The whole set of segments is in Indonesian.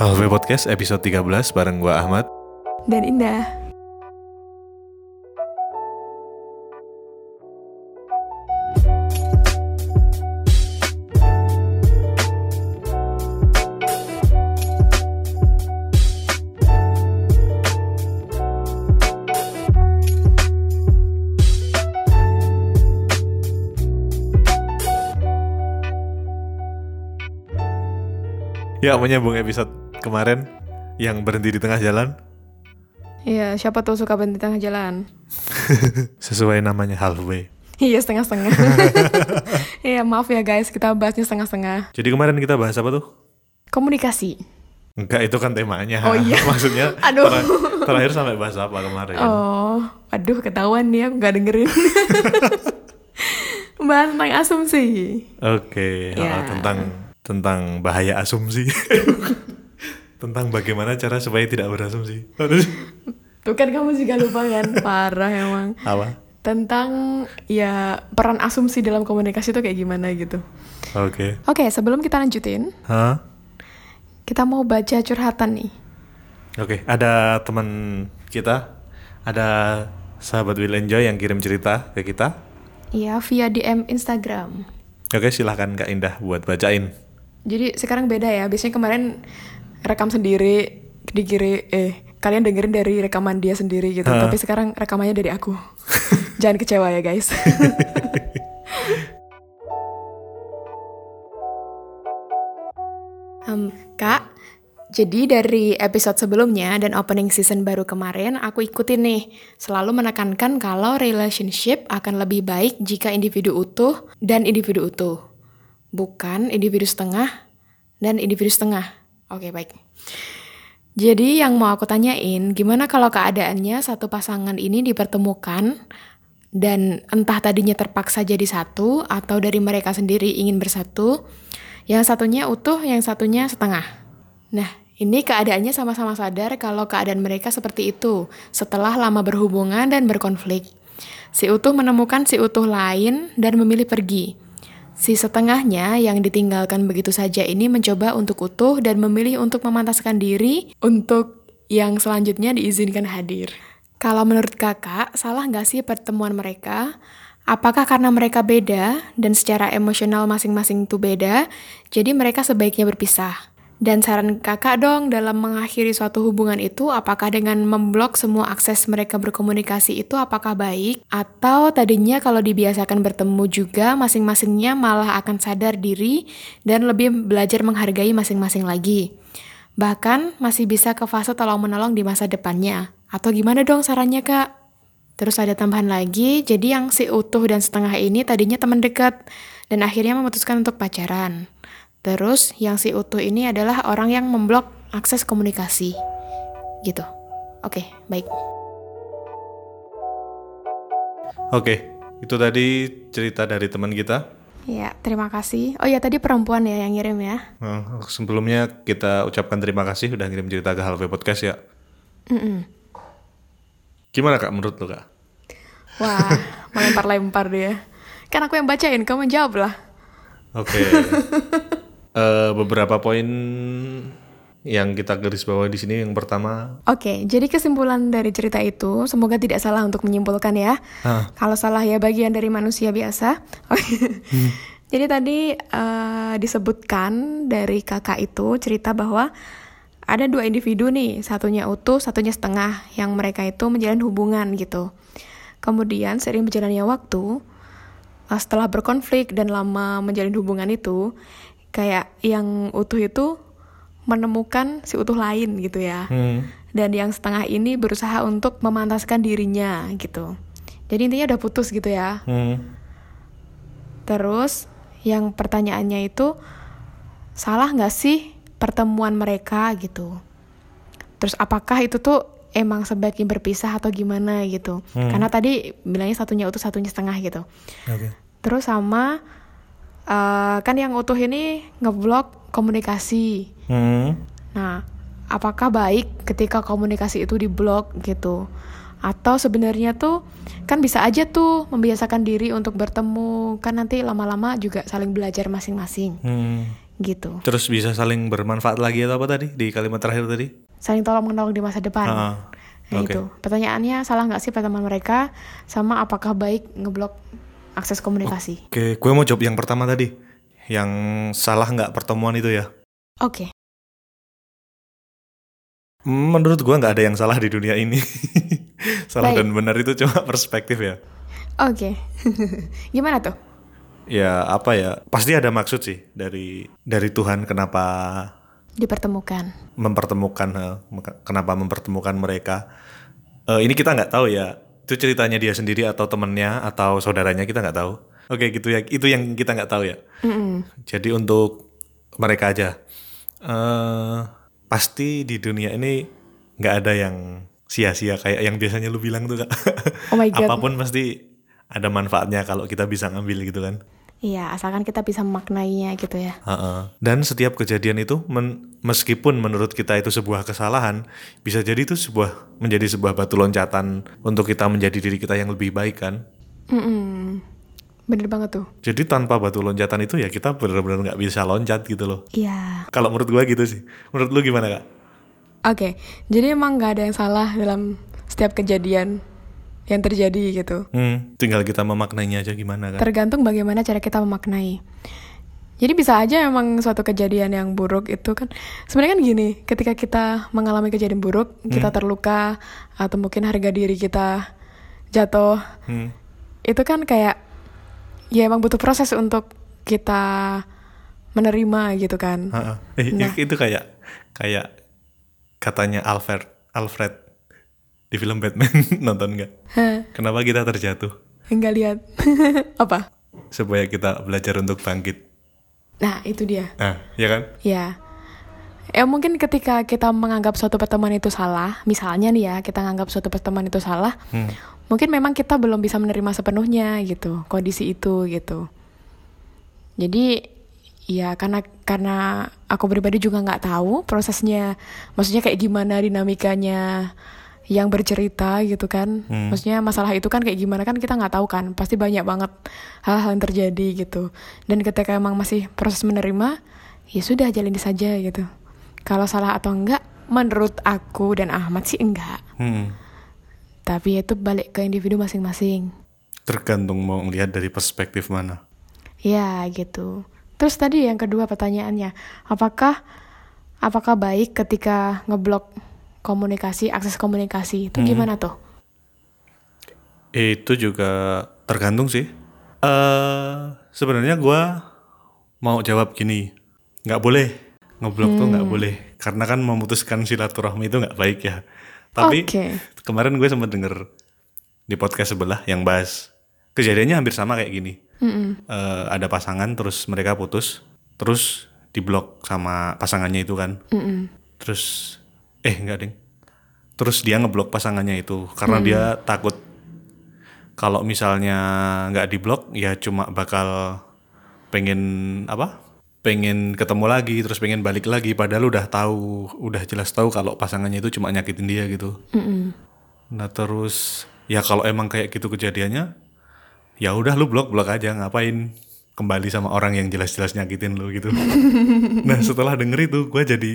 Halve Podcast episode 13 bareng gua Ahmad. dan Indah. Ya menyambung episode kemarin yang berhenti di tengah jalan Iya, siapa tuh suka berhenti tengah jalan? sesuai namanya halfway. Iya, setengah-setengah. Iya, maaf ya guys, kita bahasnya setengah-setengah. Jadi kemarin kita bahas apa tuh? Komunikasi. Enggak itu kan temanya. Oh, iya. Maksudnya Aduh. ter- terakhir sampai bahas apa kemarin? Oh, aduh ketahuan nih aku nggak dengerin. Bahas tentang asumsi. Oke, Ya. oh, tentang tentang bahaya asumsi. Tentang bagaimana cara supaya tidak berasumsi. Tuh kan kamu juga lupa kan? Parah emang. apa? Tentang ya peran asumsi dalam komunikasi tuh kayak gimana gitu. Oke. Oke, sebelum kita lanjutin, Hah? kita mau baca curhatan nih. Oke, ada teman kita, ada sahabat Will Enjoy yang kirim cerita ke kita. Iya, via DM Instagram. Oke, silahkan Kak Indah buat bacain. Jadi sekarang beda ya. Biasanya kemarin rekam sendiri, dikiri eh kalian dengerin dari rekaman dia sendiri gitu. Hah? Tapi sekarang rekamannya dari aku. Jangan kecewa ya guys. Em, Kak, jadi dari episode sebelumnya dan opening season baru kemarin aku ikutin nih selalu menekankan kalau relationship akan lebih baik jika individu utuh dan individu utuh. Bukan individu setengah dan individu setengah. Oke, baik. Jadi yang mau aku tanyain, gimana kalau keadaannya satu pasangan ini dipertemukan dan entah tadinya terpaksa jadi satu atau dari mereka sendiri ingin bersatu, yang satunya utuh, yang satunya setengah. Nah, ini keadaannya sama-sama sadar kalau keadaan mereka seperti itu setelah lama berhubungan dan berkonflik. Si utuh menemukan si utuh lain dan memilih pergi. Si setengahnya yang ditinggalkan begitu saja ini mencoba untuk utuh dan memilih untuk memantaskan diri untuk yang selanjutnya diizinkan hadir. Kalau menurut kakak, salah nggak sih pertemuan mereka? Apakah karena mereka beda dan secara emosional masing-masing itu beda, jadi mereka sebaiknya berpisah? Dan saran kakak dong dalam mengakhiri suatu hubungan itu, apakah dengan memblok semua akses mereka berkomunikasi itu apakah baik? Atau tadinya kalau dibiasakan bertemu juga, masing-masingnya malah akan sadar diri dan lebih belajar menghargai masing-masing lagi? Bahkan masih bisa ke fase tolong-menolong di masa depannya. Atau gimana dong sarannya kak? Terus ada tambahan lagi, jadi yang si utuh dan setengah ini tadinya teman dekat dan akhirnya memutuskan untuk pacaran. Terus yang si utuh ini adalah orang yang memblok akses komunikasi. Gitu. Oke, baik. Oke, itu tadi cerita dari teman kita. Ya, terima kasih. Oh ya, tadi perempuan ya yang ngirim ya. Nah, sebelumnya kita ucapkan terima kasih udah ngirim cerita ke Halfway Podcast ya. Mm-mm. Gimana kak menurut lo kak? Wah, melempar-lempar dia. Kan aku yang bacain, kamu jawab lah. Oke. Eh, beberapa poin yang kita garis bawah di sini yang pertama. Oke, jadi kesimpulan dari cerita itu, semoga tidak salah untuk menyimpulkan ya. Ah, Kalau salah ya bagian dari manusia biasa. Jadi tadi eh, disebutkan dari kakak itu cerita bahwa ada dua individu nih, satunya utuh, satunya setengah, yang mereka itu menjalin hubungan gitu. Kemudian sering berjalannya waktu, eh, setelah berkonflik dan lama menjalin hubungan itu, kayak yang utuh itu menemukan si utuh lain gitu ya hmm, dan yang setengah ini berusaha untuk memantaskan dirinya gitu. Jadi intinya udah putus gitu ya. hmm. Terus yang pertanyaannya itu salah nggak sih pertemuan mereka gitu? Terus apakah itu tuh emang sebaiknya berpisah atau gimana gitu? Hmm. Karena tadi bilangnya satunya utuh satunya setengah gitu. Oke. Terus sama eh, kan yang utuh ini ngeblok komunikasi. Hmm. Nah, apakah baik ketika komunikasi itu diblok gitu? Atau sebenarnya tuh kan bisa aja tuh membiasakan diri untuk bertemu, kan nanti lama-lama juga saling belajar masing-masing. Hmm. gitu. Terus bisa saling bermanfaat lagi atau apa tadi di kalimat terakhir tadi? Saling tolong menolong di masa depan. Ah, Nah oke. itu pertanyaannya salah nggak sih teman mereka sama apakah baik ngeblok akses komunikasi? Oke, gue mau jawab yang pertama tadi. Yang salah nggak pertemuan itu ya? Oke, Menurut gue nggak ada yang salah di dunia ini. salah Baik. dan benar itu cuma perspektif ya. oke. Gimana tuh? Ya apa ya? Pasti ada maksud sih dari dari Tuhan kenapa Dipertemukan. mempertemukan eh, kenapa mempertemukan mereka. Eh, ini kita nggak tahu ya. Itu ceritanya dia sendiri atau temennya atau saudaranya kita nggak tahu. Oke gitu ya. Itu yang kita nggak tahu ya. Mm-mm. Jadi untuk mereka aja, eh pasti di dunia ini nggak ada yang sia-sia kayak yang biasanya lu bilang tuh kak. Oh my God. Apa pun pasti ada manfaatnya kalau kita bisa ngambil gitu kan. Iya, asalkan kita bisa memaknainya gitu ya. Ha-ha. Dan setiap kejadian itu, men- meskipun menurut kita itu sebuah kesalahan, bisa jadi itu sebuah menjadi sebuah batu loncatan untuk kita menjadi diri kita yang lebih baik kan. Mm-mm. Bener banget tuh. Jadi tanpa batu loncatan itu ya kita benar-benar nggak bisa loncat gitu loh. Iya. Kalau menurut gua gitu sih. Menurut lu gimana kak? Oke, jadi emang nggak ada yang salah dalam setiap kejadian yang terjadi gitu. Hmm, tinggal kita memaknainya aja gimana kan? Tergantung bagaimana cara kita memaknai. Jadi bisa aja emang suatu kejadian yang buruk itu kan sebenarnya kan gini, ketika kita mengalami kejadian buruk, kita terluka atau mungkin harga diri kita jatuh, Hmm. itu kan kayak ya emang butuh proses untuk kita menerima gitu kan. Ha-ha. Eh, Nah. itu kayak kayak katanya Alfred Alfred di film Batman nonton nggak? Kenapa kita terjatuh? Enggak lihat. Apa? Supaya kita belajar untuk bangkit. Nah, itu dia. Nah, ya kan? Ya. Ya mungkin ketika kita menganggap suatu pertemuan itu salah, misalnya nih ya, kita menganggap suatu pertemuan itu salah, Hmm. mungkin memang kita belum bisa menerima sepenuhnya gitu, kondisi itu gitu. Jadi ya karena karena aku pribadi juga nggak tahu prosesnya, maksudnya kayak gimana dinamikanya yang bercerita gitu kan. Hmm. Maksudnya masalah itu kan kayak gimana kan kita nggak tahu kan. Pasti banyak banget hal-hal yang terjadi gitu. Dan ketika emang masih proses menerima, ya sudah jalani saja gitu. Kalau salah atau enggak, menurut aku dan Ahmad sih enggak. Hmm. Tapi itu balik ke individu masing-masing. Tergantung mau ngelihat dari perspektif mana. Ya gitu. Terus tadi yang kedua pertanyaannya, apakah apakah baik ketika ngeblok komunikasi, akses komunikasi itu gimana tuh? Itu juga tergantung sih. Eh sebenarnya gua mau jawab gini, nggak boleh ngeblok tuh nggak boleh, karena kan memutuskan silaturahmi itu nggak baik ya. Tapi Oke. kemarin gue sempat denger di podcast sebelah yang bahas kejadiannya hampir sama kayak gini. Mm-mm. Eh, ada pasangan terus mereka putus, terus diblok sama pasangannya itu kan. Mm-mm. Terus eh enggak ding. Terus dia ngeblok pasangannya itu karena dia takut kalau misalnya nggak diblok ya cuma bakal pengen apa? Pengen ketemu lagi terus pengen balik lagi padahal udah tahu, udah jelas tahu kalau pasangannya itu cuma nyakitin dia gitu. Mm-mm. Nah, terus ya kalau emang kayak gitu kejadiannya ya udah lu blok blok aja ngapain kembali sama orang yang jelas-jelas nyakitin lu gitu. nah, setelah denger itu gue jadi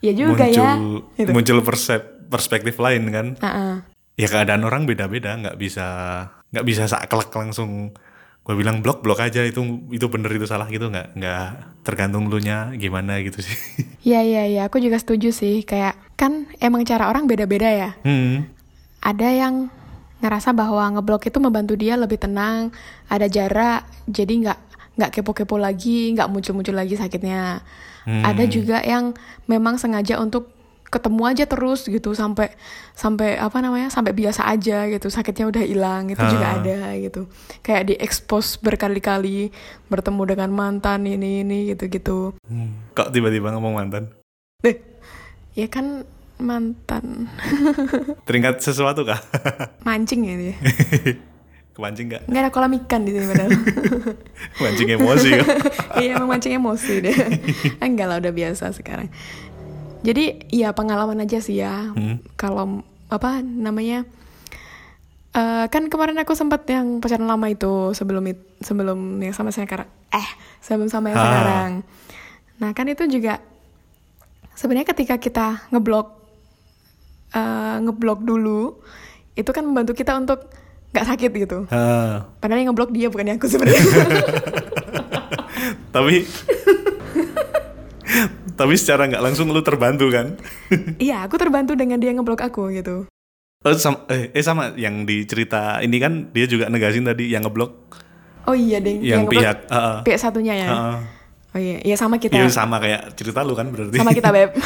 Ya juga muncul ya. Gitu. muncul persep- perspektif lain kan Ah-ah. ya keadaan orang beda-beda nggak bisa nggak bisa saklek langsung gue bilang blok blok aja itu itu bener itu salah gitu nggak nggak tergantung lu nya gimana gitu sih Ya ya ya, aku juga setuju sih. Kayak kan emang cara orang beda-beda ya. hmm. Ada yang ngerasa bahwa ngeblok itu membantu dia lebih tenang, ada jarak, jadi nggak nggak kepo-kepo lagi, nggak muncul-muncul lagi sakitnya. Hmm. Ada juga yang memang sengaja untuk ketemu aja terus gitu sampai sampai apa namanya sampai biasa aja gitu sakitnya udah hilang itu juga Ah. ada gitu kayak diekspos berkali-kali bertemu dengan mantan ini ini gitu gitu Hmm. kok tiba-tiba ngomong mantan deh ya kan mantan teringat sesuatu kah mancing ya dia kepancing nggak? Nggak ada kolam ikan di sini padahal. Mancing emosi kok iya emang mancing emosi deh. Enggak lah udah biasa sekarang. Jadi ya pengalaman aja sih ya. Hmm. kalau apa namanya eh kan kemarin aku sempat yang pacaran lama itu sebelum sebelum yang sama saya sekarang. Eh sebelum sama yang Ah. sekarang. Nah kan itu juga sebenarnya ketika kita ngeblok eh, ngeblok dulu itu kan membantu kita untuk nggak sakit gitu. Ah, Padahal yang ngeblok dia bukan aku sebenarnya. tapi tapi secara nggak langsung lu terbantu kan? Iya, aku terbantu dengan dia ngeblok aku gitu. Oh, sama, eh, eh sama yang di cerita ini kan dia juga negasin tadi yang ngeblok Oh iya deng, yang ngeblok pihak ah. pihak satunya ya. Ah. Oh iya, iya sama kita. Iya sama kayak cerita lu kan berarti. sama kita beb.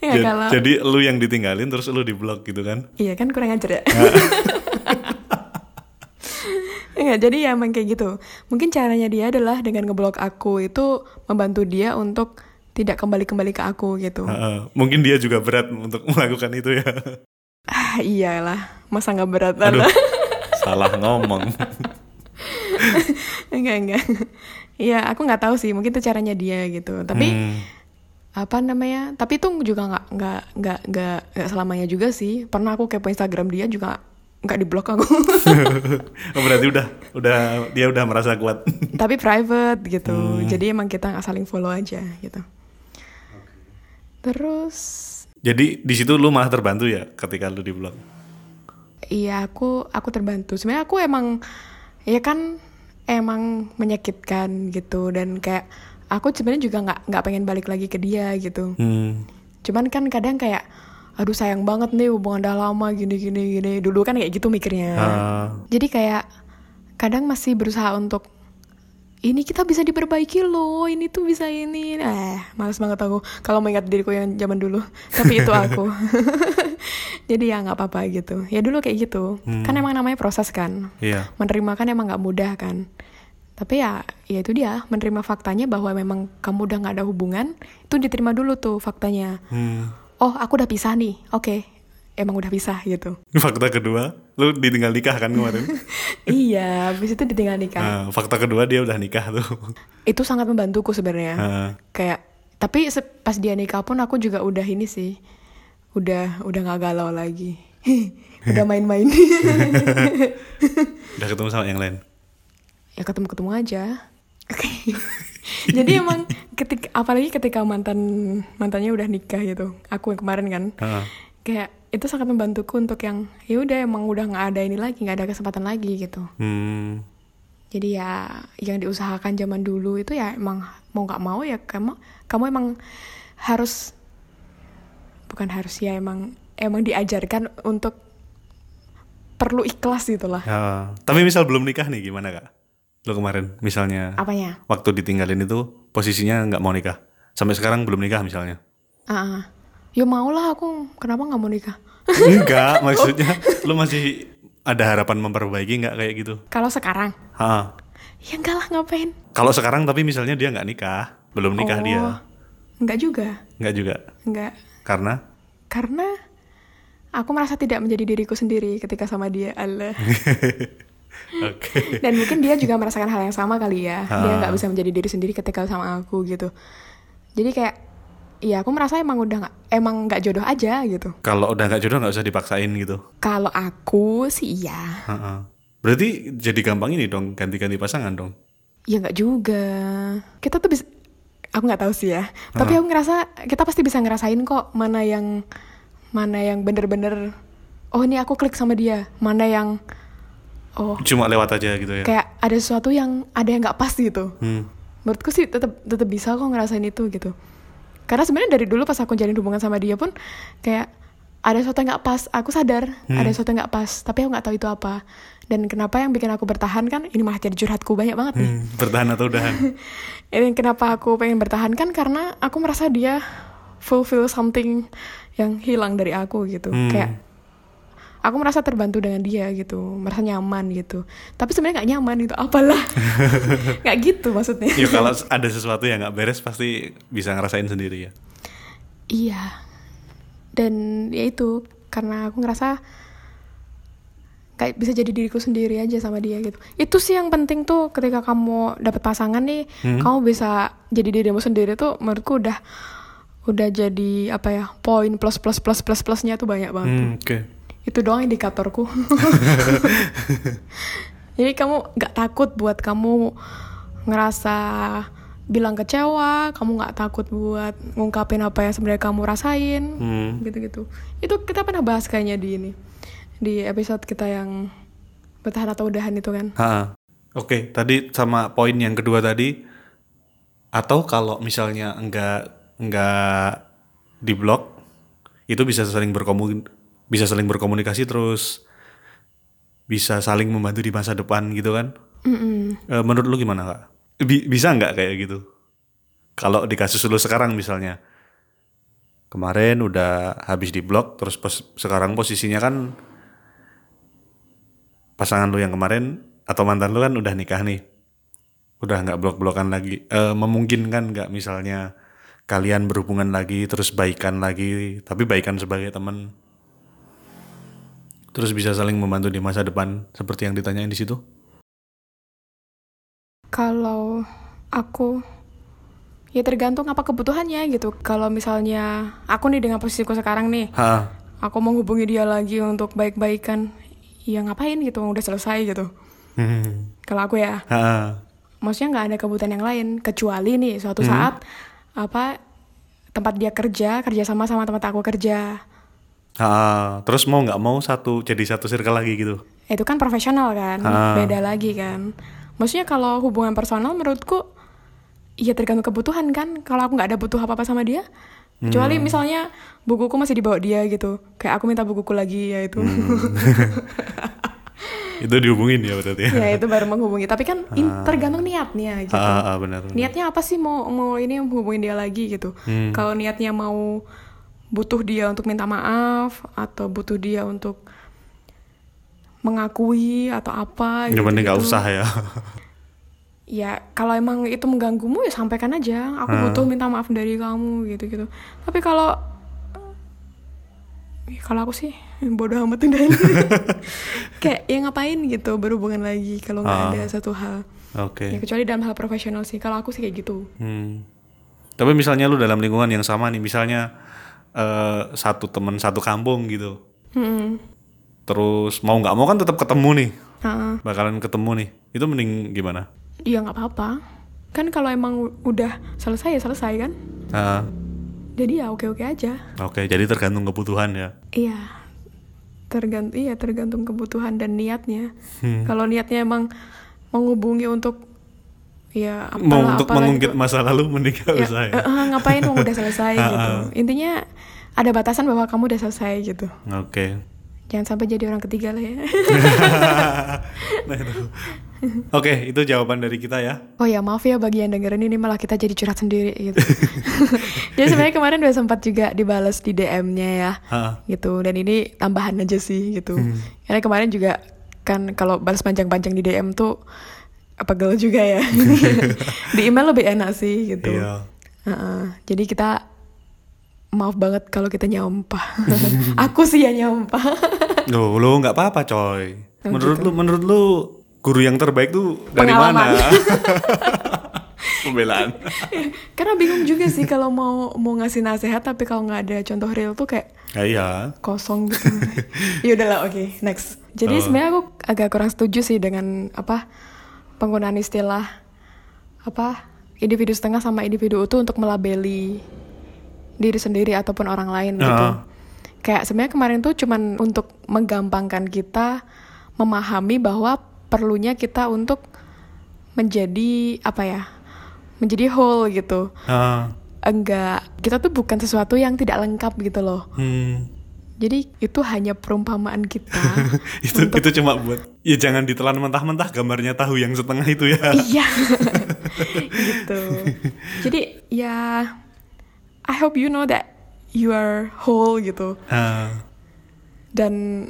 ya Ja- kalau Jadi lu yang ditinggalin terus lu diblok gitu kan? iya kan kurang ajar ya. Enggak, jadi ya emang kayak gitu. Mungkin caranya dia adalah dengan ngeblok aku itu membantu dia untuk tidak kembali-kembali ke aku gitu. Ah, ah. Mungkin dia juga berat untuk melakukan itu ya. Ah, iyalah, masa nggak berat Aduh, salah ngomong. enggak, enggak. Iya, aku nggak tahu sih, mungkin itu caranya dia gitu. Tapi Hmm. Apa namanya? Tapi itu juga nggak nggak nggak nggak nggak selamanya juga sih. Pernah aku kepo Instagram dia juga nggak diblok aku. Oh, berarti udah udah dia udah merasa kuat. tapi private gitu. Jadi emang kita nggak saling follow aja gitu. Terus Jadi di situ lu malah terbantu ya ketika lu diblok. iya aku aku terbantu. Sebenarnya aku emang ya kan emang menyakitkan gitu. Dan kayak aku sebenarnya juga nggak nggak pengen balik lagi ke dia gitu Hmm. Cuman kan kadang kayak aduh sayang banget nih hubungan udah lama gini gini gini. Dulu kan kayak gitu mikirnya. Ah, Jadi kayak kadang masih berusaha untuk ini kita bisa diperbaiki loh, ini tuh bisa ini. Eh, males banget aku kalau mengingat diriku yang zaman dulu. Tapi itu aku. Jadi ya nggak apa-apa gitu. Ya dulu kayak gitu. Kan emang namanya proses kan. iya. Menerima kan emang nggak mudah kan. Tapi ya, ya itu dia menerima faktanya bahwa memang kamu udah nggak ada hubungan, itu diterima dulu tuh faktanya Hmm. oh aku udah pisah nih oke emang udah pisah gitu Fakta kedua, lu ditinggal nikah kan kemarin? iya habis itu ditinggal nikah Nah, fakta kedua dia udah nikah tuh. itu sangat membantuku sebenarnya Ah, kayak tapi pas dia nikah pun aku juga udah ini sih udah udah nggak galau lagi udah main-main udah ketemu sama yang lain. Ya ketemu ketemu aja. Oke. Jadi emang ketika apalagi ketika mantan mantannya udah nikah gitu. Aku yang kemarin kan. Ah, kayak itu sangat membantuku untuk yang ya udah emang udah nggak ada ini lagi nggak ada kesempatan lagi gitu. Hmm. Jadi ya yang diusahakan zaman dulu itu ya emang mau nggak mau ya kamu kamu emang harus bukan harus ya emang emang diajarkan untuk perlu ikhlas gitu lah. Ah, tapi misal belum nikah nih gimana kak? Lu kemarin misalnya Apanya? waktu ditinggalin itu posisinya nggak mau nikah. Sampai sekarang belum nikah misalnya. Ah, ah. ya mau lah aku kenapa nggak mau nikah? Enggak, maksudnya lu masih ada harapan memperbaiki nggak kayak gitu? Kalau sekarang Ha. ya enggak lah ngapain? Kalau sekarang tapi misalnya dia nggak nikah, belum nikah Oh, dia, Enggak juga, nggak juga, enggak karena karena aku merasa tidak menjadi diriku sendiri ketika sama dia Allah. Dan mungkin dia juga merasakan hal yang sama kali ya. Dia Ah. nggak bisa menjadi diri sendiri ketika sama aku gitu. Jadi kayak, ya aku merasa emang udah nggak, emang nggak jodoh aja gitu. Kalau udah nggak jodoh nggak usah dipaksain gitu. Kalau aku sih iya, Ha-ha. Berarti jadi gampang ini dong ganti-ganti pasangan dong. ya nggak juga. Kita tuh bisa, aku nggak tahu sih ya. Tapi aku ngerasa kita pasti bisa ngerasain kok mana yang mana yang bener-bener, oh ini aku klik sama dia, mana yang oh Cuma lewat aja gitu ya. kayak ada sesuatu yang ada yang nggak pas gitu. Hmm. menurutku sih tetap tetap bisa kok ngerasain itu gitu karena sebenarnya dari dulu pas aku jalin hubungan sama dia pun kayak ada sesuatu yang nggak pas aku sadar ada sesuatu yang nggak pas tapi aku nggak tahu itu apa dan kenapa yang bikin aku bertahan kan ini malah jadi curhatku banyak banget nih Hmm, Bertahan atau udahan? ini kenapa aku pengen bertahan kan karena aku merasa dia fulfill something yang hilang dari aku gitu Hmm. kayak aku merasa terbantu dengan dia gitu merasa nyaman gitu tapi sebenarnya nggak nyaman gitu apalah nggak gitu maksudnya ya kalau ada sesuatu yang nggak beres pasti bisa ngerasain sendiri ya. Iya. Dan ya itu karena aku ngerasa kayak bisa jadi diriku sendiri aja sama dia gitu. Itu sih yang penting tuh ketika kamu dapat pasangan nih, kamu bisa jadi dirimu sendiri tuh menurutku udah udah jadi apa ya poin plus plus plus plus plusnya tuh banyak banget. Hmm, Oke. Itu doang indikatorku. jadi kamu nggak takut buat kamu ngerasa bilang kecewa, kamu nggak takut buat ngungkapin apa yang sebenarnya kamu rasain, Hmm. gitu-gitu. Itu kita pernah bahas kayaknya di ini, di episode kita yang bertahan atau udahan itu kan. Oke, tadi sama poin yang kedua tadi atau kalau misalnya enggak enggak di blok itu bisa saling berkomun bisa saling berkomunikasi terus bisa saling membantu di masa depan gitu kan? Mm-mm. Eh, menurut lu gimana kak? Bi- bisa nggak kayak gitu? Kalau di kasus lu sekarang misalnya kemarin udah habis di blok terus pos- sekarang posisinya kan pasangan lu yang kemarin atau mantan lu kan udah nikah nih udah nggak blok-blokan lagi Eh, memungkinkan nggak misalnya kalian berhubungan lagi terus baikan lagi tapi baikan sebagai teman terus bisa saling membantu di masa depan seperti yang ditanyain di situ Kalau aku ya tergantung apa kebutuhannya gitu. Kalau misalnya aku nih dengan posisiku sekarang nih, ha aku mau hubungi dia lagi untuk baik-baikan, ya ngapain gitu, udah selesai gitu. Hmm. Kalau aku ya, ha maksudnya nggak ada kebutuhan yang lain kecuali nih suatu saat apa tempat dia kerja kerja sama sama tempat aku kerja Ah, terus mau nggak mau satu jadi satu circle lagi gitu. itu kan profesional kan Ah. beda lagi kan maksudnya kalau hubungan personal menurutku ya tergantung kebutuhan kan kalau aku nggak ada butuh apa apa sama dia kecuali misalnya bukuku masih dibawa dia gitu kayak aku minta bukuku lagi ya itu Itu dihubungin ya berarti ya. ya itu baru menghubungi tapi kan in- tergantung niatnya gitu Ah, ah, benar. benar. niatnya apa sih mau mau ini hubungin dia lagi gitu Hmm. kalau niatnya mau butuh dia untuk minta maaf atau butuh dia untuk mengakui atau apa Yang gitu, penting nggak usah ya. ya kalau emang itu mengganggumu ya sampaikan aja aku Hmm. butuh minta maaf dari kamu gitu gitu tapi kalau ya kalau aku sih bodoh amat udah kayak ya ngapain gitu berhubungan lagi kalau nggak Ah. ada satu hal Oke. ya kecuali dalam hal profesional sih kalau aku sih kayak gitu Hmm. Tapi misalnya lu dalam lingkungan yang sama nih, misalnya eh, satu temen satu kampung gitu. Hmm. Terus mau nggak mau kan tetap ketemu nih, Ah. bakalan ketemu nih. Itu mending gimana? Iya nggak apa-apa. Kan kalau emang udah selesai ya selesai kan. Ah, Jadi ya oke-oke aja. Oke, jadi tergantung kebutuhan ya. Iya. Tergantung iya tergantung kebutuhan dan niatnya. Hmm. Kalau niatnya emang menghubungi untuk ya apalah, mau untuk apalah mengungkit masa lalu mending Ya, usah ya. eh, eh, ngapain dong udah selesai gitu. Intinya ada batasan bahwa kamu udah selesai gitu. Oke. Jangan sampai jadi orang ketiga lah ya. Nah, itu. Oke, itu jawaban dari kita ya. Oh ya maaf ya bagi yang dengerin ini malah kita jadi curhat sendiri gitu. jadi sebenarnya kemarin udah sempat juga dibales di DM-nya ya. Ah, gitu dan ini tambahan aja sih gitu karena kemarin juga kan kalau balas panjang-panjang di DM tuh pegel juga ya di email lebih enak sih gitu Iya. Heeh. jadi kita maaf banget kalau kita nyampah aku sih ya nyampah Loh, lo nggak apa-apa coy. Oh, Menurut gitu. lu, menurut lu guru yang terbaik tuh dari Pengalaman. mana? Pembelaan. karena bingung juga sih kalau mau mau ngasih nasihat tapi kalau nggak ada contoh real tuh kayak Ya, iya. kosong gitu ya udahlah oke next jadi Oh. sebenarnya aku agak kurang setuju sih dengan apa penggunaan istilah apa individu setengah sama individu utuh untuk melabeli diri sendiri ataupun orang lain gitu Ah. kayak sebenarnya kemarin tuh cuman untuk menggampangkan kita memahami bahwa perlunya kita untuk menjadi apa ya menjadi whole gitu Ah, enggak kita tuh bukan sesuatu yang tidak lengkap gitu loh hmm. Jadi itu hanya perumpamaan kita. itu itu cuma buat ya jangan ditelan mentah-mentah gambarnya tahu yang setengah itu ya. iya. gitu. Jadi ya I hope you know that you are whole gitu Ah, dan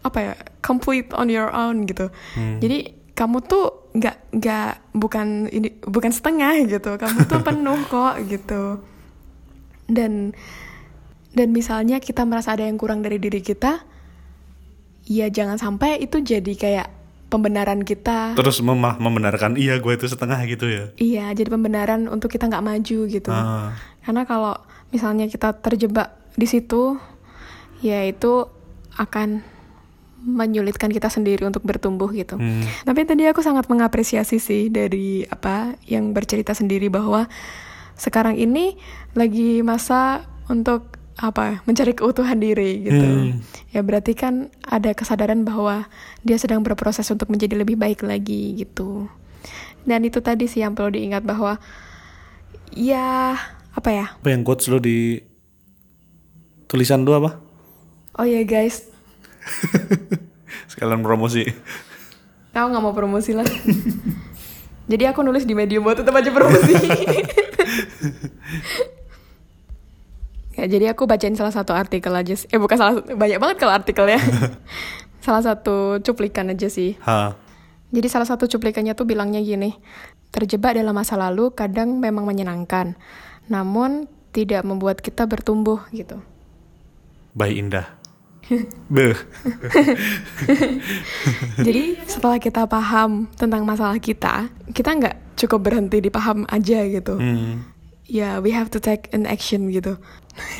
apa ya complete on your own gitu. Jadi kamu tuh nggak nggak bukan ini bukan setengah gitu. Kamu tuh penuh kok gitu. Dan dan misalnya kita merasa ada yang kurang dari diri kita, ya jangan sampai itu jadi kayak pembenaran kita. terus memah membenarkan iya gue itu setengah gitu ya. Iya, jadi pembenaran untuk kita nggak maju gitu. Ah, Karena kalau misalnya kita terjebak di situ, ya itu akan menyulitkan kita sendiri untuk bertumbuh gitu. Hmm. Tapi tadi aku sangat mengapresiasi sih dari apa yang bercerita sendiri bahwa sekarang ini lagi masa untuk apa mencari keutuhan diri gitu. Hmm. Ya berarti kan ada kesadaran bahwa dia sedang berproses untuk menjadi lebih baik lagi gitu. Dan itu tadi sih yang perlu diingat bahwa ya apa ya? Apa yang quotes lo di tulisan lu apa? Oh ya guys, Sekalian promosi. Kau nggak mau promosi lah. Jadi aku nulis di medium buat tetap aja promosi. ya, jadi aku bacain salah satu artikel aja sih. Eh bukan salah banyak banget kalau artikelnya. salah satu cuplikan aja sih. Ha. Jadi salah satu cuplikannya tuh bilangnya gini. Terjebak dalam masa lalu kadang memang menyenangkan. Namun tidak membuat kita bertumbuh gitu. Bayi indah. Jadi setelah kita paham tentang masalah kita, kita nggak cukup berhenti di paham aja gitu. Hmm. Ya, we have to take an action gitu.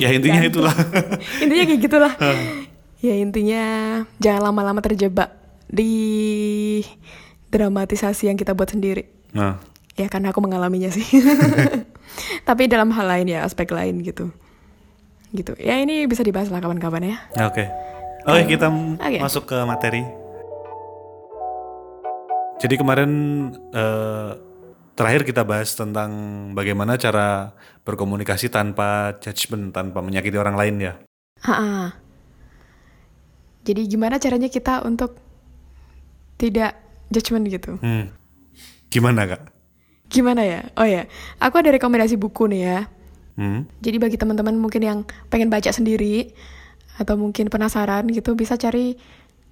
Ya intinya Gantung. itulah. intinya kayak gitulah. ya intinya jangan lama-lama terjebak di dramatisasi yang kita buat sendiri. Nah, Ya karena aku mengalaminya sih. Tapi dalam hal lain ya, aspek lain gitu. Gitu. Ya ini bisa dibahas lah kapan-kapan ya. oke. Oke, kita Oke. masuk ke materi. Jadi kemarin eh, terakhir kita bahas tentang bagaimana cara berkomunikasi tanpa judgment, tanpa menyakiti orang lain ya. Ha-ha. Jadi gimana caranya kita untuk tidak judgement gitu? Hmm. Gimana kak? Gimana ya? Oh ya, aku ada rekomendasi buku nih ya. Hmm. Jadi bagi teman-teman mungkin yang pengen baca sendiri atau mungkin penasaran gitu bisa cari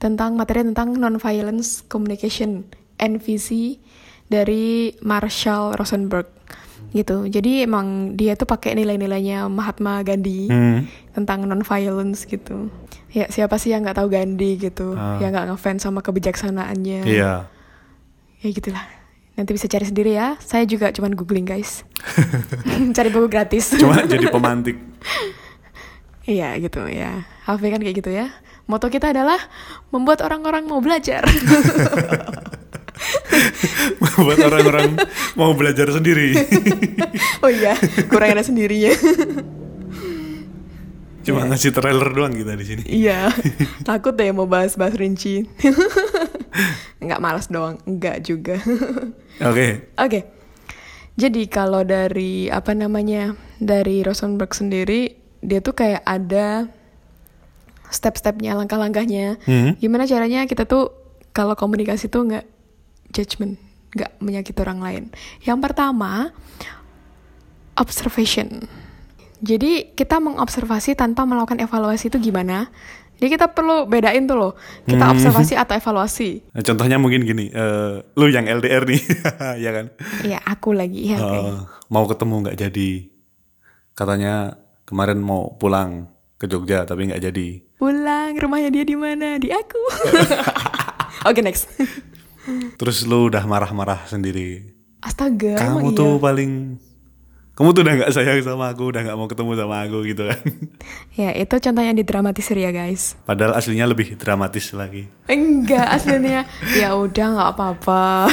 tentang materi tentang non-violence communication NVC dari Marshall Rosenberg gitu. Jadi emang dia tuh pakai nilai-nilainya Mahatma Gandhi Hmm. tentang non-violence gitu. Ya siapa sih yang nggak tahu Gandhi gitu, Ah. yang nggak ngefans sama kebijaksanaannya. Iya. Ya gitulah. Nanti bisa cari sendiri ya. Saya juga cuman googling guys. cari buku gratis. Cuma jadi pemantik. Iya gitu ya. Hafi kan kayak gitu ya. Moto kita adalah membuat orang-orang mau belajar. Buat orang-orang mau belajar sendiri. oh iya, kurang ada sendirinya. Cuma ngasih trailer doang kita di sini. iya, takut deh mau bahas-bahas rinci. Enggak malas doang, enggak juga. Oke. Oke. Jadi kalau dari apa namanya? Dari Rosenberg sendiri, dia tuh kayak ada step-stepnya, langkah-langkahnya. Hmm. Gimana caranya kita tuh kalau komunikasi tuh nggak judgment, nggak menyakiti orang lain. Yang pertama, observation. Jadi kita mengobservasi tanpa melakukan evaluasi itu gimana? Jadi kita perlu bedain tuh loh, kita Hmm. observasi atau evaluasi. Nah, contohnya mungkin gini, eh, lu yang LDR nih, ya kan? Ya aku lagi ya. Eh, mau ketemu nggak jadi. Katanya kemarin mau pulang ke Jogja tapi nggak jadi. Pulang, rumahnya dia di mana? Di aku. Oke, next. Terus lu udah marah-marah sendiri. Astaga, kamu emang tuh iya? paling, kamu tuh udah nggak sayang sama aku, udah nggak mau ketemu sama aku gitu kan. Ya, itu contohnya didramatisir ya, guys. Padahal aslinya lebih dramatis lagi. Enggak, aslinya. ya udah, nggak apa-apa.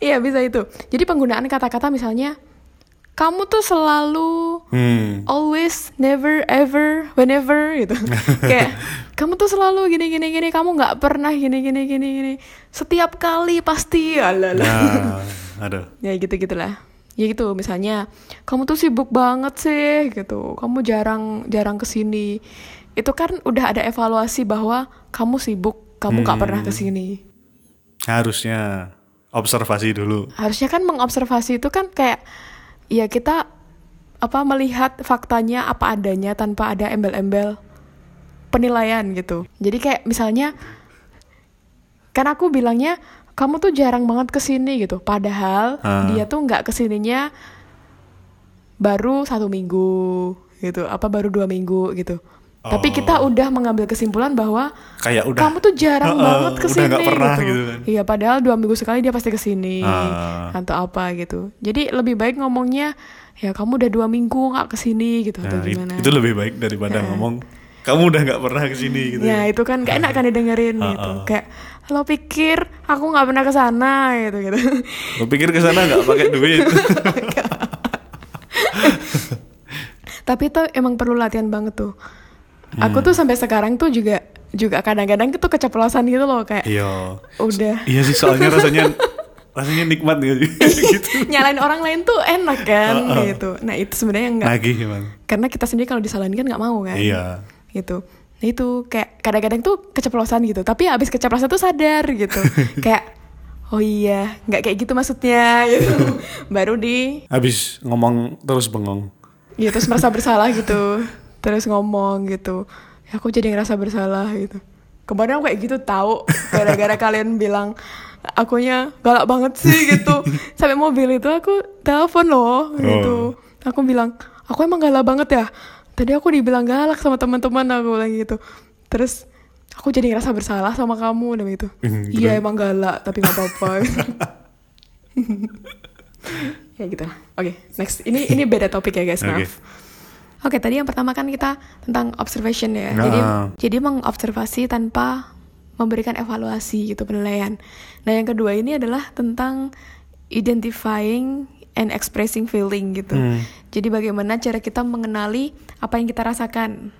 Iya, bisa itu. Jadi penggunaan kata-kata misalnya, kamu tuh selalu Hmm. always, never, ever, whenever gitu. Kayak kamu tuh selalu gini gini gini, kamu nggak pernah gini gini gini gini. Setiap kali pasti, alala. Nah, aduh. ya gitu gitulah. Ya gitu, misalnya kamu tuh sibuk banget sih gitu. Kamu jarang jarang ke sini. Itu kan udah ada evaluasi bahwa kamu sibuk, kamu nggak pernah ke sini. Harusnya observasi dulu. harusnya kan mengobservasi itu kan kayak ya kita apa melihat faktanya apa adanya tanpa ada embel-embel penilaian gitu. Jadi kayak misalnya kan aku bilangnya kamu tuh jarang banget ke sini gitu. Padahal Ah. dia tuh nggak ke sininya baru satu minggu gitu. Apa baru dua minggu gitu. Tapi kita udah mengambil kesimpulan bahwa Kayak udah. kamu tuh jarang Heeh, banget udah ke sini nggak pernah gitu. gitu kan. Iya, padahal dua minggu sekali dia pasti ke sini Ah. atau apa gitu. Jadi lebih baik ngomongnya ya kamu udah dua minggu nggak ke sini gitu atau Nah, it- gimana? itu lebih baik daripada ngomong kamu udah nggak pernah ke sini gitu. Ya itu kan gak enak kan didengerin gitu. Kayak lo pikir aku nggak pernah ke sana gitu gitu. Lo pikir ke sana nggak pakai duit? Tapi itu emang perlu latihan banget tuh. Aku tuh sampai sekarang tuh juga juga kadang-kadang tuh keceplosan gitu loh kayak Iya. udah Iya sih soalnya rasanya rasanya nikmat gitu. gitu. nyalain orang lain tuh enak kan gitu. Nah itu sebenarnya enggak Nagih emang. karena kita sendiri kalau disalahin kan nggak mau kan. Iya. Gitu. Nah itu kayak kadang-kadang tuh keceplosan gitu. Tapi abis keceplosan tuh sadar gitu. kayak oh iya nggak kayak gitu maksudnya gitu. Baru di Habis ngomong terus bengong. ya terus merasa bersalah gitu terus ngomong gitu. Ya aku jadi ngerasa bersalah gitu. Kemarin aku kayak gitu tahu gara-gara kalian bilang akunya galak banget sih gitu. Sampai mobil itu aku telepon loh gitu. Aku bilang aku emang galak banget ya? Tadi aku dibilang galak sama teman-teman aku bilang gitu. Terus aku jadi ngerasa bersalah sama kamu dan gitu. Iya emang galak tapi nggak apa-apa. Ya gitu. Oke next. Ini ini beda topik ya guys maaf Oke. Tadi yang pertama kan kita tentang observation ya. Nah. Jadi jadi mengobservasi tanpa memberikan evaluasi gitu penilaian. Nah, yang kedua ini adalah tentang identifying and expressing feeling gitu. Hmm. Jadi bagaimana cara kita mengenali apa yang kita rasakan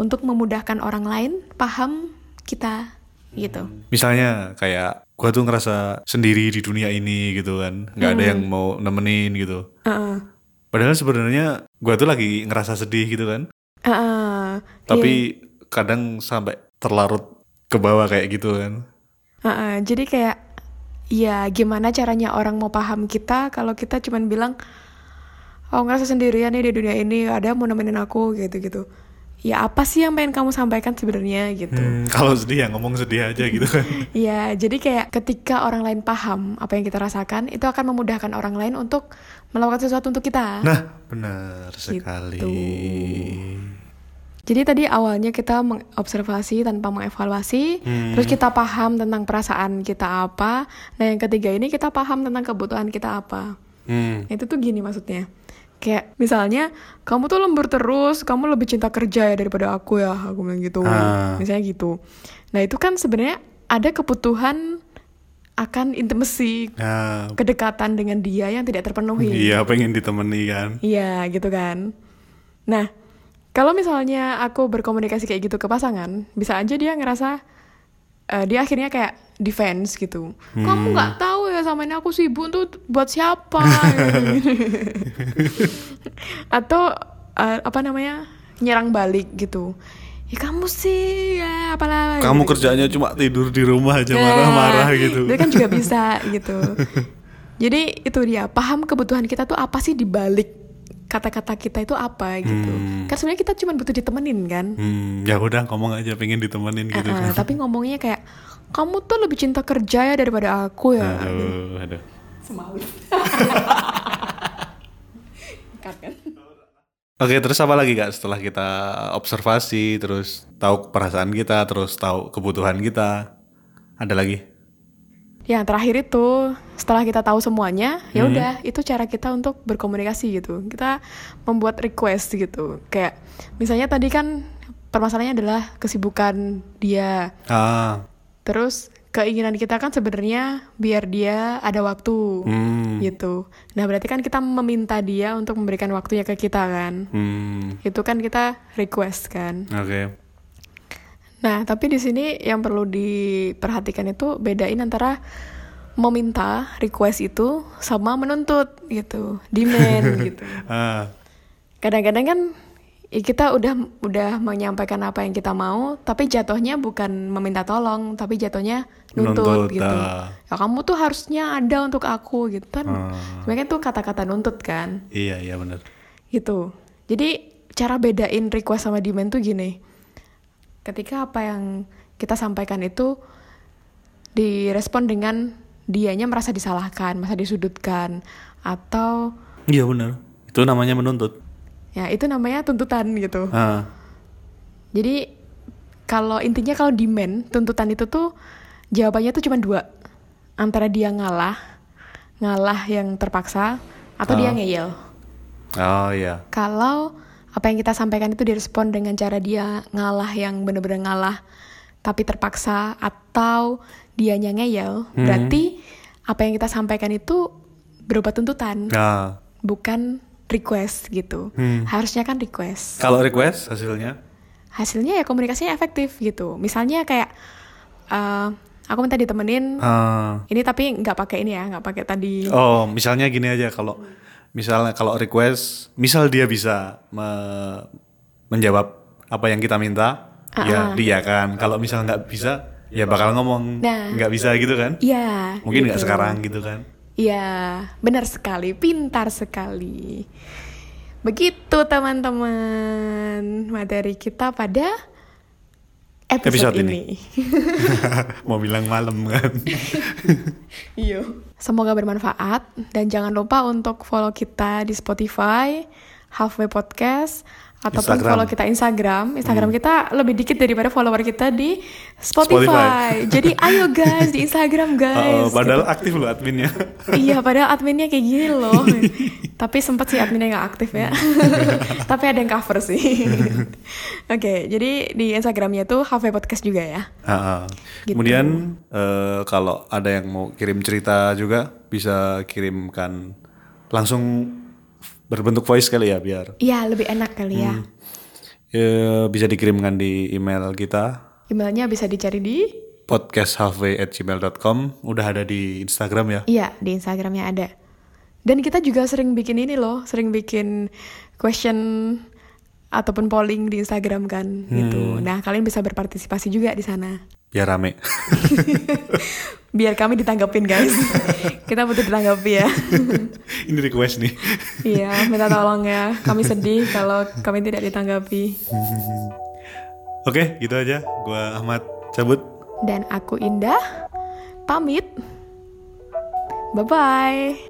untuk memudahkan orang lain paham kita gitu. Misalnya kayak gua tuh ngerasa sendiri di dunia ini gitu kan. nggak ada yang mau nemenin gitu. Heeh. Padahal sebenarnya gua tuh lagi ngerasa sedih gitu kan. Heeh. Tapi kadang sampai terlarut ke bawah kayak gitu kan. Heeh, jadi kayak ya gimana caranya orang mau paham kita kalau kita cuman bilang oh ngerasa sendirian nih di dunia ini ada mau nemenin aku gitu gitu ya apa sih yang pengen kamu sampaikan sebenarnya gitu Hmm, kalau sedih ya ngomong sedih aja gitu kan. ya jadi kayak ketika orang lain paham apa yang kita rasakan itu akan memudahkan orang lain untuk melakukan sesuatu untuk kita Nah, benar sekali. Jadi tadi awalnya kita mengobservasi tanpa mengevaluasi, terus kita paham tentang perasaan kita apa. Nah yang ketiga ini kita paham tentang kebutuhan kita apa. Hmm. Itu tuh gini maksudnya. Kayak misalnya kamu tuh lembur terus, kamu lebih cinta kerja ya daripada aku ya, aku bilang gitu. Ah. Misalnya gitu. Nah itu kan sebenarnya ada kebutuhan akan intimacy, Nah, kedekatan dengan dia yang tidak terpenuhi. iya pengen ditemani kan. Iya gitu kan. Nah, kalau misalnya aku berkomunikasi kayak gitu ke pasangan, bisa aja dia ngerasa eh, dia akhirnya kayak defense gitu. Kamu nggak tahu ya sama ini aku sibuk tuh buat siapa? Atau eh, apa namanya nyerang balik gitu. Ya kamu sih ya apalah. Kamu gitu. kerjanya cuma tidur di rumah aja Ya, marah-marah gitu. Itu kan juga bisa gitu. Jadi itu dia paham kebutuhan kita tuh apa sih di balik kata-kata kita itu apa gitu. Kan sebenarnya kita cuma butuh ditemenin kan. Hmm, ya udah ngomong aja pengen ditemenin gitu Uh-uh, kan. tapi ngomongnya kayak kamu tuh lebih cinta kerja ya daripada aku ya. Aduh, aduh. Semalu. Cut kan? Oke, terus apa lagi kak setelah kita observasi, terus tahu perasaan kita, terus tahu kebutuhan kita, ada lagi? Yang terakhir itu setelah kita tahu semuanya, ya udah itu cara kita untuk berkomunikasi gitu. Kita membuat request gitu. Kayak misalnya tadi kan permasalahannya adalah kesibukan dia. Ah, Terus keinginan kita kan sebenarnya biar dia ada waktu hmm, gitu. Nah, berarti kan kita meminta dia untuk memberikan waktunya ke kita kan. hmm, Itu kan kita request kan. oke. Nah, tapi di sini yang perlu diperhatikan itu bedain antara meminta request itu sama menuntut gitu, demand gitu. Ah, Kadang-kadang kan ya kita udah udah menyampaikan apa yang kita mau, tapi jatuhnya bukan meminta tolong, tapi jatuhnya nuntut, Nuntut, gitu. ah. Ya kamu tuh harusnya ada untuk aku gitu kan. Ah. Sebenarnya tuh kata-kata nuntut kan iya iya benar. gitu. Jadi cara bedain request sama demand tuh gini. Ketika apa yang kita sampaikan itu direspon dengan dianya merasa disalahkan, merasa disudutkan atau Iya benar. Itu namanya menuntut. ya itu namanya tuntutan gitu. Ah, Jadi kalau intinya kalau demand tuntutan itu tuh jawabannya tuh cuma dua antara dia ngalah, ngalah yang terpaksa atau dia Ah. ngeyel. oh iya. Kalau apa yang kita sampaikan itu direspon dengan cara dia ngalah yang bener-bener ngalah tapi terpaksa atau dianya ngeyel, berarti apa yang kita sampaikan itu berupa tuntutan, Nah, bukan request gitu. Harusnya kan request. kalau request hasilnya Hasilnya ya komunikasinya efektif gitu. Misalnya kayak eh, aku minta ditemenin ah, ini tapi nggak pakai ini ya, nggak pakai tadi. Oh, misalnya gini aja kalau misalnya kalau request, misal dia bisa me- menjawab apa yang kita minta, ya dia kan. Kalau misal nggak bisa, ya bakal ngomong Nah. nggak bisa gitu kan? Iya. Mungkin nggak gitu. sekarang gitu kan? Iya, benar sekali, pintar sekali. Begitu teman-teman materi kita pada episode, Episode ini. ini. Mau bilang malam kan? Iya. Semoga bermanfaat dan jangan lupa untuk follow kita di Spotify, Halfway Podcast, ataupun Instagram. Hmm. follow kita Instagram. Instagram kita lebih dikit daripada follower kita di Spotify. Spotify. Jadi ayo guys di Instagram guys. Oh, padahal aktif loh adminnya. iya, padahal adminnya kayak gini loh. Tapi sempat sih adminnya nggak aktif ya. Tapi ada yang cover sih. Oke, jadi di Instagramnya tuh Halfway Podcast juga ya. Ah, ah. Gitu. Kemudian eh, kalau ada yang mau kirim cerita juga bisa kirimkan langsung berbentuk voice kali ya biar Iya, lebih enak kali ya. eh, bisa dikirimkan di email kita Emailnya bisa dicari di podcasthalfway@gmail.com udah ada di Instagram ya. Iya, di Instagramnya ada. Dan kita juga sering bikin ini loh, sering bikin question ataupun polling di Instagram kan, gitu. Nah, kalian bisa berpartisipasi juga di sana. Biar rame. Biar kami ditanggapin guys. kita butuh ditanggapi ya. Ini request nih. iya, minta tolong ya. Kami sedih kalau kami tidak ditanggapi. Oke, gitu aja. Gua Ahmad cabut. Dan aku Indah, pamit. Bye-bye.